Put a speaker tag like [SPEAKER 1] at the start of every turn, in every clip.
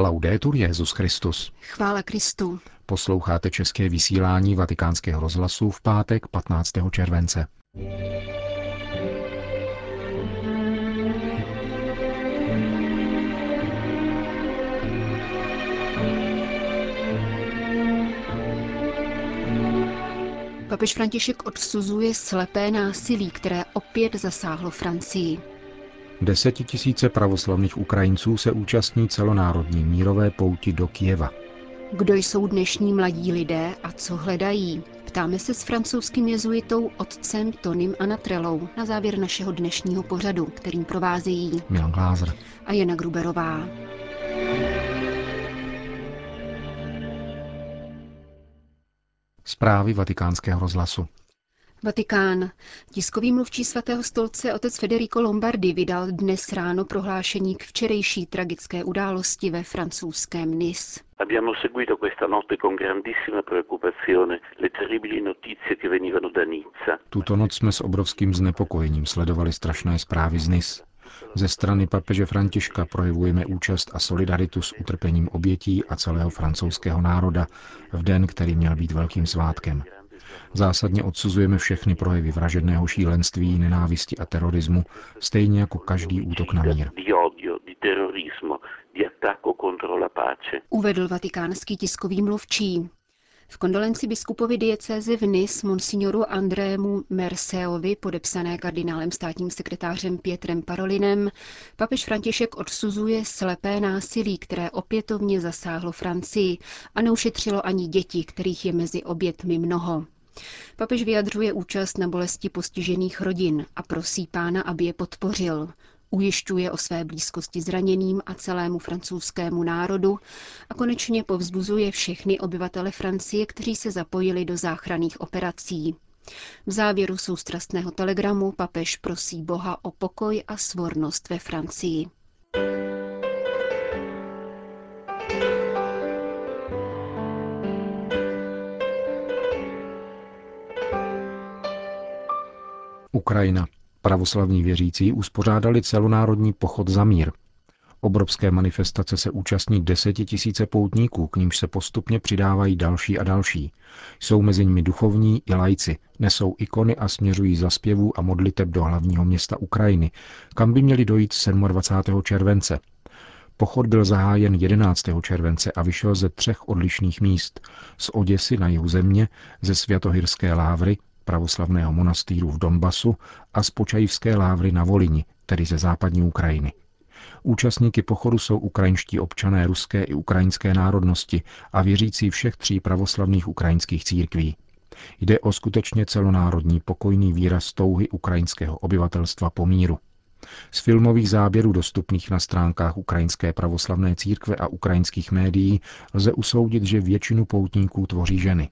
[SPEAKER 1] Laudetur Jezus Christus.
[SPEAKER 2] Chvála Kristu.
[SPEAKER 1] Posloucháte české vysílání Vatikánského rozhlasu v pátek 15. července.
[SPEAKER 2] Papež František odsuzuje slepé násilí, které opět zasáhlo Francii.
[SPEAKER 1] Desetitisíce pravoslavných Ukrajinců se účastní celonárodní mírové pouti do Kieva.
[SPEAKER 2] Kdo jsou dnešní mladí lidé a co hledají? Ptáme se s francouzským jezuitou otcem Tonym Anatrelou na závěr našeho dnešního pořadu, kterým provázejí
[SPEAKER 1] Milan Glázer
[SPEAKER 2] a Jana Gruberová.
[SPEAKER 1] Zprávy vatikánského rozhlasu.
[SPEAKER 2] Vatikán. Tiskový mluvčí svatého stolce otec Federico Lombardi vydal dnes ráno prohlášení k včerejší tragické události ve francouzském Nice.
[SPEAKER 3] Abbiamo seguito questa notte con grandissima preoccupazione le terribili notizie che venivano da Nizza.
[SPEAKER 1] Tuto noc jsme s obrovským znepokojením sledovali strašné zprávy z Nice. Ze strany papeže Františka projevujeme účast a solidaritu s utrpením obětí a celého francouzského národa v den, který měl být velkým svátkem. Zásadně odsuzujeme všechny projevy vražedného šílenství, nenávisti a terorismu, stejně jako každý útok na mír.
[SPEAKER 2] Uvedl vatikánský tiskový mluvčí. V kondolenci biskupovi diecézy v Nis monsignoru Andrému Merseovi, podepsané kardinálem státním sekretářem Pietrem Parolinem, papež František odsuzuje slepé násilí, které opětovně zasáhlo Francii a neušetřilo ani děti, kterých je mezi obětmi mnoho. Papež vyjadřuje účast na bolesti postižených rodin a prosí pána, aby je podpořil. Ujišťuje o své blízkosti zraněným a celému francouzskému národu a konečně povzbuzuje všechny obyvatele Francie, kteří se zapojili do záchranných operací. V závěru soustrastného telegramu papež prosí Boha o pokoj a svornost ve Francii.
[SPEAKER 1] Ukrajina. Pravoslavní věřící uspořádali celonárodní pochod za mír. Obrovské manifestace se účastní desetitisíce poutníků, k nímž se postupně přidávají další a další. Jsou mezi nimi duchovní i lajci, nesou ikony a směřují za zpěvů a modliteb do hlavního města Ukrajiny, kam by měli dojít 27. července. Pochod byl zahájen 11. července a vyšel ze třech odlišných míst. Z Oděsy na jihu země, ze Světohyrské lávry pravoslavného monastýru v Donbasu a z Počajivské lávry na Volini, tedy ze západní Ukrajiny. Účastníky pochodu jsou ukrajinští občané ruské i ukrajinské národnosti a věřící všech tří pravoslavných ukrajinských církví. Jde o skutečně celonárodní pokojný výraz touhy ukrajinského obyvatelstva po míru. Z filmových záběrů dostupných na stránkách Ukrajinské pravoslavné církve a ukrajinských médií lze usoudit, že většinu poutníků tvoří ženy.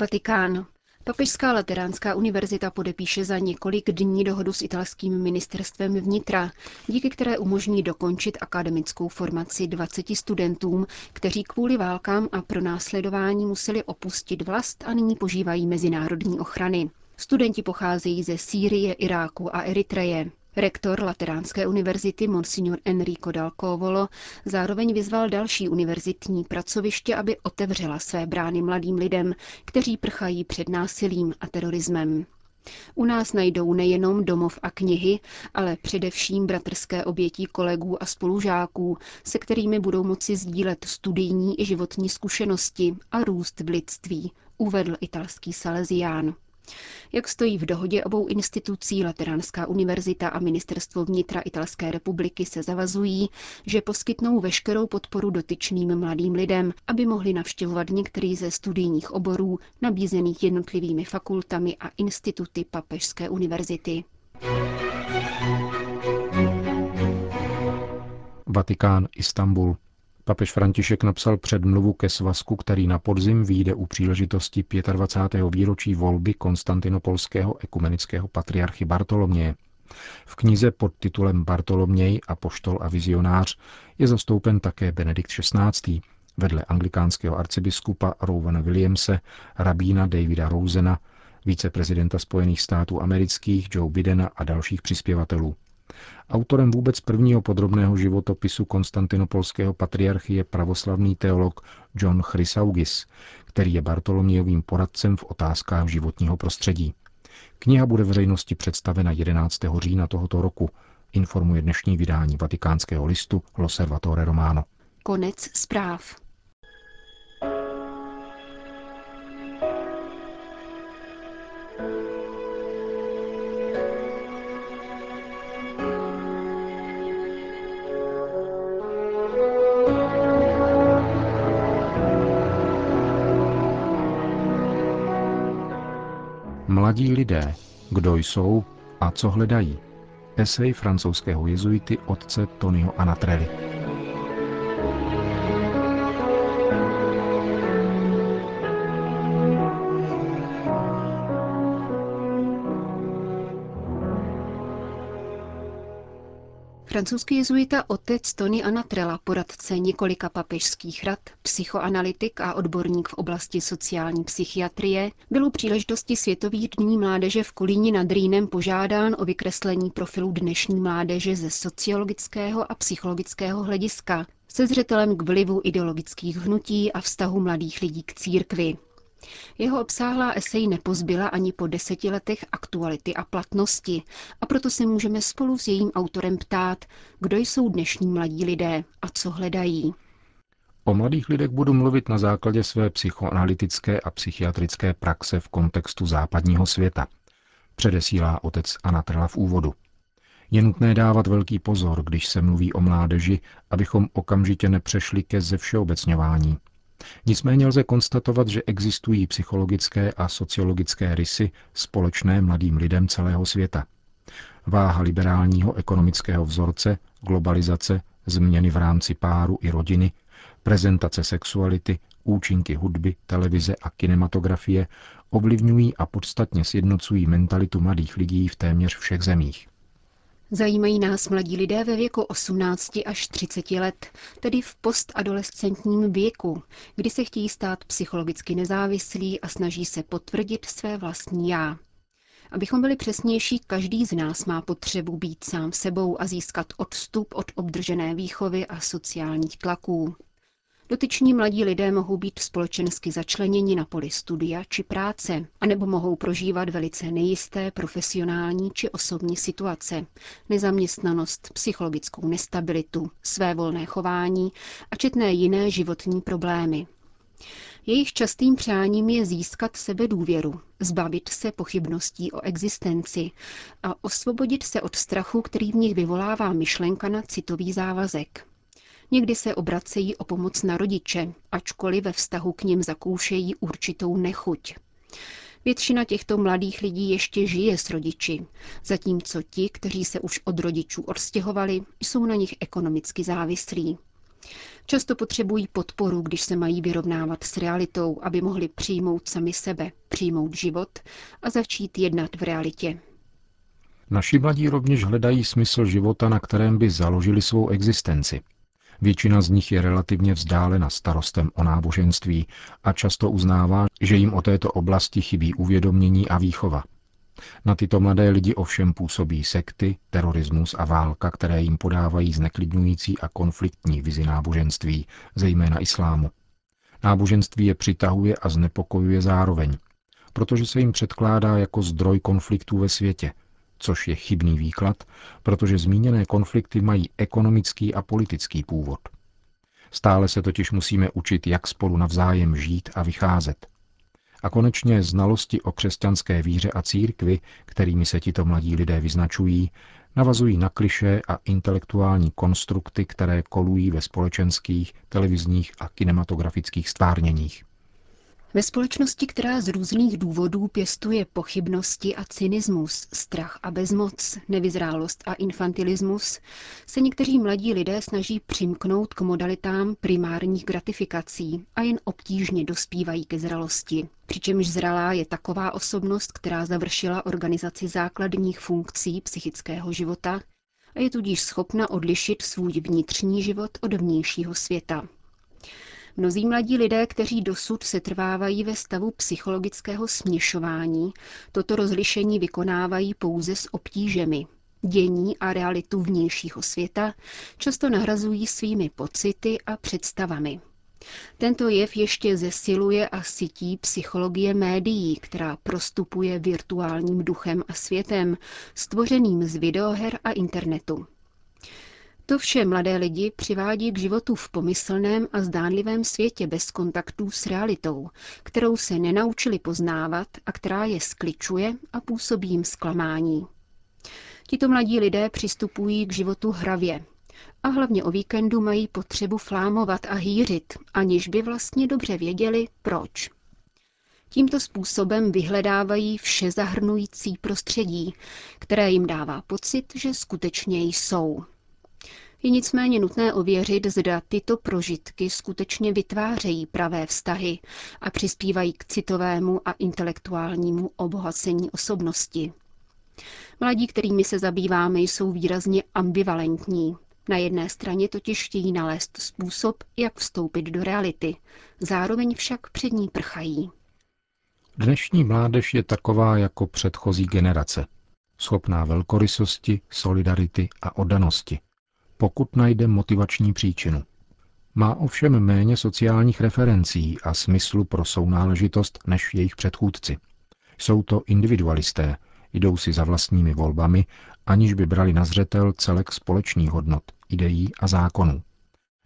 [SPEAKER 2] Vatikán. Papežská lateránská univerzita podepíše za několik dní dohodu s italským ministerstvem vnitra, díky které umožní dokončit akademickou formaci 20 studentům, kteří kvůli válkám a pronásledování museli opustit vlast a nyní požívají mezinárodní ochrany. Studenti pocházejí ze Sýrie, Iráku a Eritreje. Rektor Lateránské univerzity Monsignor Enrico Dal Covolo zároveň vyzval další univerzitní pracoviště, aby otevřela své brány mladým lidem, kteří prchají před násilím a terorismem. U nás najdou nejenom domov a knihy, ale především bratrské obětí kolegů a spolužáků, se kterými budou moci sdílet studijní i životní zkušenosti a růst v lidství, uvedl italský Salesián. Jak stojí v dohodě obou institucí, Lateránská univerzita a Ministerstvo vnitra Italské republiky se zavazují, že poskytnou veškerou podporu dotyčným mladým lidem, aby mohli navštěvovat některý ze studijních oborů nabízených jednotlivými fakultami a instituty Papežské univerzity.
[SPEAKER 1] Vatikán, Istanbul. Papež František napsal předmluvu ke svazku, který na podzim vyjde u příležitosti 25. výročí volby konstantinopolského ekumenického patriarchy Bartoloměje. V knize pod titulem Bartoloměj a poštol a vizionář je zastoupen také Benedikt XVI. vedle anglikánského arcibiskupa Rowena Williamse, rabína Davida Rosena, viceprezidenta Spojených států amerických Joe Bidena a dalších přispěvatelů. Autorem vůbec prvního podrobného životopisu konstantinopolského patriarchy je pravoslavný teolog John Chrysaugis, který je Bartolomějovým poradcem v otázkách životního prostředí. Kniha bude veřejnosti představena 11. října tohoto roku, informuje dnešní vydání vatikánského listu Loservatore Romano.
[SPEAKER 2] Konec zpráv.
[SPEAKER 1] Mladí lidé, kdo jsou a co hledají. Esej francouzského jezuity otce Tonyho Anatrelli.
[SPEAKER 2] Francouzský jezuita otec Tony Anatrela, poradce několika papežských rad, psychoanalytik a odborník v oblasti sociální psychiatrie, byl u příležitosti Světových dní mládeže v Kolíni nad Rýnem požádán o vykreslení profilu dnešní mládeže ze sociologického a psychologického hlediska, se zřetelem k vlivu ideologických hnutí a vztahu mladých lidí k církvi. Jeho obsáhlá esej nepozbyla ani po deseti letech aktuality a platnosti a proto se můžeme spolu s jejím autorem ptát, kdo jsou dnešní mladí lidé a co hledají.
[SPEAKER 1] O mladých lidech budu mluvit na základě své psychoanalytické a psychiatrické praxe v kontextu západního světa, předesílá otec Anatrela v úvodu. Je nutné dávat velký pozor, když se mluví o mládeži, abychom okamžitě nepřešli ke zevšeobecňování, Nicméně lze konstatovat, že existují psychologické a sociologické rysy společné mladým lidem celého světa. Váha liberálního ekonomického vzorce, globalizace, změny v rámci páru i rodiny, prezentace sexuality, účinky hudby, televize a kinematografie ovlivňují a podstatně sjednocují mentalitu mladých lidí v téměř všech zemích.
[SPEAKER 2] Zajímají nás mladí lidé ve věku 18 až 30 let, tedy v postadolescentním věku, kdy se chtějí stát psychologicky nezávislí a snaží se potvrdit své vlastní já. Abychom byli přesnější, každý z nás má potřebu být sám sebou a získat odstup od obdržené výchovy a sociálních tlaků. Dotyční mladí lidé mohou být společensky začleněni na poli studia či práce, anebo mohou prožívat velice nejisté profesionální či osobní situace, nezaměstnanost, psychologickou nestabilitu, své volné chování a četné jiné životní problémy. Jejich častým přáním je získat sebe důvěru, zbavit se pochybností o existenci a osvobodit se od strachu, který v nich vyvolává myšlenka na citový závazek. Někdy se obracejí o pomoc na rodiče, ačkoliv ve vztahu k nim zakoušejí určitou nechuť. Většina těchto mladých lidí ještě žije s rodiči, zatímco ti, kteří se už od rodičů odstěhovali, jsou na nich ekonomicky závislí. Často potřebují podporu, když se mají vyrovnávat s realitou, aby mohli přijmout sami sebe, přijmout život a začít jednat v realitě.
[SPEAKER 1] Naši mladí rovněž hledají smysl života, na kterém by založili svou existenci – Většina z nich je relativně vzdálena starostem o náboženství a často uznává, že jim o této oblasti chybí uvědomění a výchova. Na tyto mladé lidi ovšem působí sekty, terorismus a válka, které jim podávají zneklidňující a konfliktní vizi náboženství, zejména islámu. Náboženství je přitahuje a znepokojuje zároveň, protože se jim předkládá jako zdroj konfliktů ve světě, což je chybný výklad, protože zmíněné konflikty mají ekonomický a politický původ. Stále se totiž musíme učit, jak spolu navzájem žít a vycházet. A konečně znalosti o křesťanské víře a církvi, kterými se tito mladí lidé vyznačují, navazují na kliše a intelektuální konstrukty, které kolují ve společenských, televizních a kinematografických stvárněních.
[SPEAKER 2] Ve společnosti, která z různých důvodů pěstuje pochybnosti a cynismus, strach a bezmoc, nevyzrálost a infantilismus, se někteří mladí lidé snaží přimknout k modalitám primárních gratifikací a jen obtížně dospívají ke zralosti. Přičemž zralá je taková osobnost, která završila organizaci základních funkcí psychického života a je tudíž schopna odlišit svůj vnitřní život od vnějšího světa. Mnozí mladí lidé, kteří dosud se trvávají ve stavu psychologického směšování, toto rozlišení vykonávají pouze s obtížemi. Dění a realitu vnějšího světa často nahrazují svými pocity a představami. Tento jev ještě zesiluje a sytí psychologie médií, která prostupuje virtuálním duchem a světem, stvořeným z videoher a internetu. To vše mladé lidi přivádí k životu v pomyslném a zdánlivém světě bez kontaktů s realitou, kterou se nenaučili poznávat a která je skličuje a působí jim zklamání. Tito mladí lidé přistupují k životu hravě a hlavně o víkendu mají potřebu flámovat a hýřit, aniž by vlastně dobře věděli, proč. Tímto způsobem vyhledávají vše zahrnující prostředí, které jim dává pocit, že skutečně jsou. Je nicméně nutné ověřit, zda tyto prožitky skutečně vytvářejí pravé vztahy a přispívají k citovému a intelektuálnímu obohacení osobnosti. Mladí, kterými se zabýváme, jsou výrazně ambivalentní. Na jedné straně totiž chtějí nalézt způsob, jak vstoupit do reality, zároveň však před ní prchají.
[SPEAKER 1] Dnešní mládež je taková jako předchozí generace. Schopná velkorysosti, solidarity a oddanosti pokud najde motivační příčinu. Má ovšem méně sociálních referencí a smyslu pro sounáležitost než jejich předchůdci. Jsou to individualisté, jdou si za vlastními volbami, aniž by brali na zřetel celek společných hodnot, ideí a zákonů.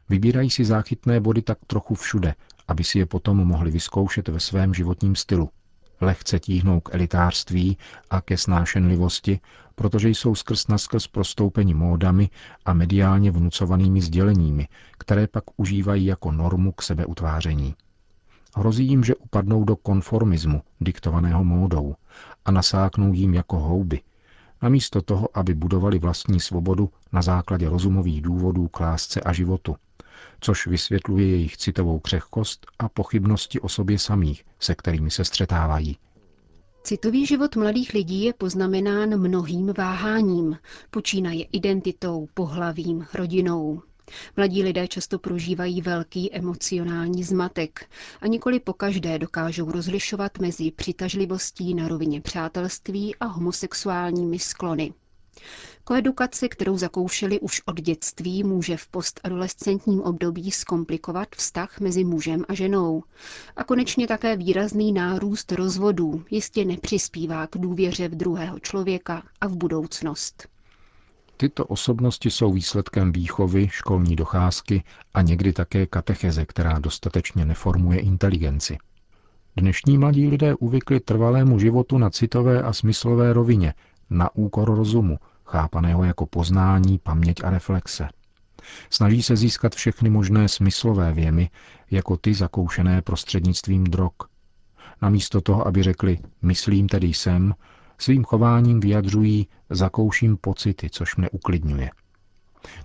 [SPEAKER 1] Vybírají si záchytné body tak trochu všude, aby si je potom mohli vyzkoušet ve svém životním stylu – lehce tíhnou k elitářství a ke snášenlivosti, protože jsou skrz naskrz prostoupeni módami a mediálně vnucovanými sděleními, které pak užívají jako normu k sebeutváření. Hrozí jim, že upadnou do konformismu, diktovaného módou, a nasáknou jim jako houby, namísto toho, aby budovali vlastní svobodu na základě rozumových důvodů k lásce a životu, což vysvětluje jejich citovou křehkost a pochybnosti o sobě samých, se kterými se střetávají.
[SPEAKER 2] Citový život mladých lidí je poznamenán mnohým váháním, počínaje identitou, pohlavím, rodinou. Mladí lidé často prožívají velký emocionální zmatek a nikoli pokaždé dokážou rozlišovat mezi přitažlivostí na rovině přátelství a homosexuálními sklony. Koedukace, kterou zakoušeli už od dětství, může v postadolescentním období zkomplikovat vztah mezi mužem a ženou. A konečně také výrazný nárůst rozvodů jistě nepřispívá k důvěře v druhého člověka a v budoucnost.
[SPEAKER 1] Tyto osobnosti jsou výsledkem výchovy, školní docházky a někdy také katecheze, která dostatečně neformuje inteligenci. Dnešní mladí lidé uvykli trvalému životu na citové a smyslové rovině, na úkor rozumu, chápaného jako poznání, paměť a reflexe. Snaží se získat všechny možné smyslové věmy, jako ty zakoušené prostřednictvím drog. Namísto toho, aby řekli myslím tedy jsem, svým chováním vyjadřují zakouším pocity, což mne uklidňuje.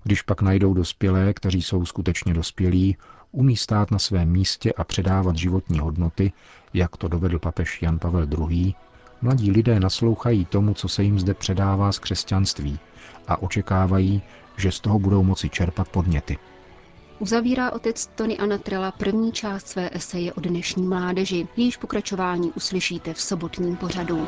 [SPEAKER 1] Když pak najdou dospělé, kteří jsou skutečně dospělí, umí stát na svém místě a předávat životní hodnoty, jak to dovedl papež Jan Pavel II., Mladí lidé naslouchají tomu, co se jim zde předává z křesťanství a očekávají, že z toho budou moci čerpat podněty.
[SPEAKER 2] Uzavírá otec Tony Anatrela první část své eseje o dnešní mládeži. Jejíž pokračování uslyšíte v sobotním pořadu.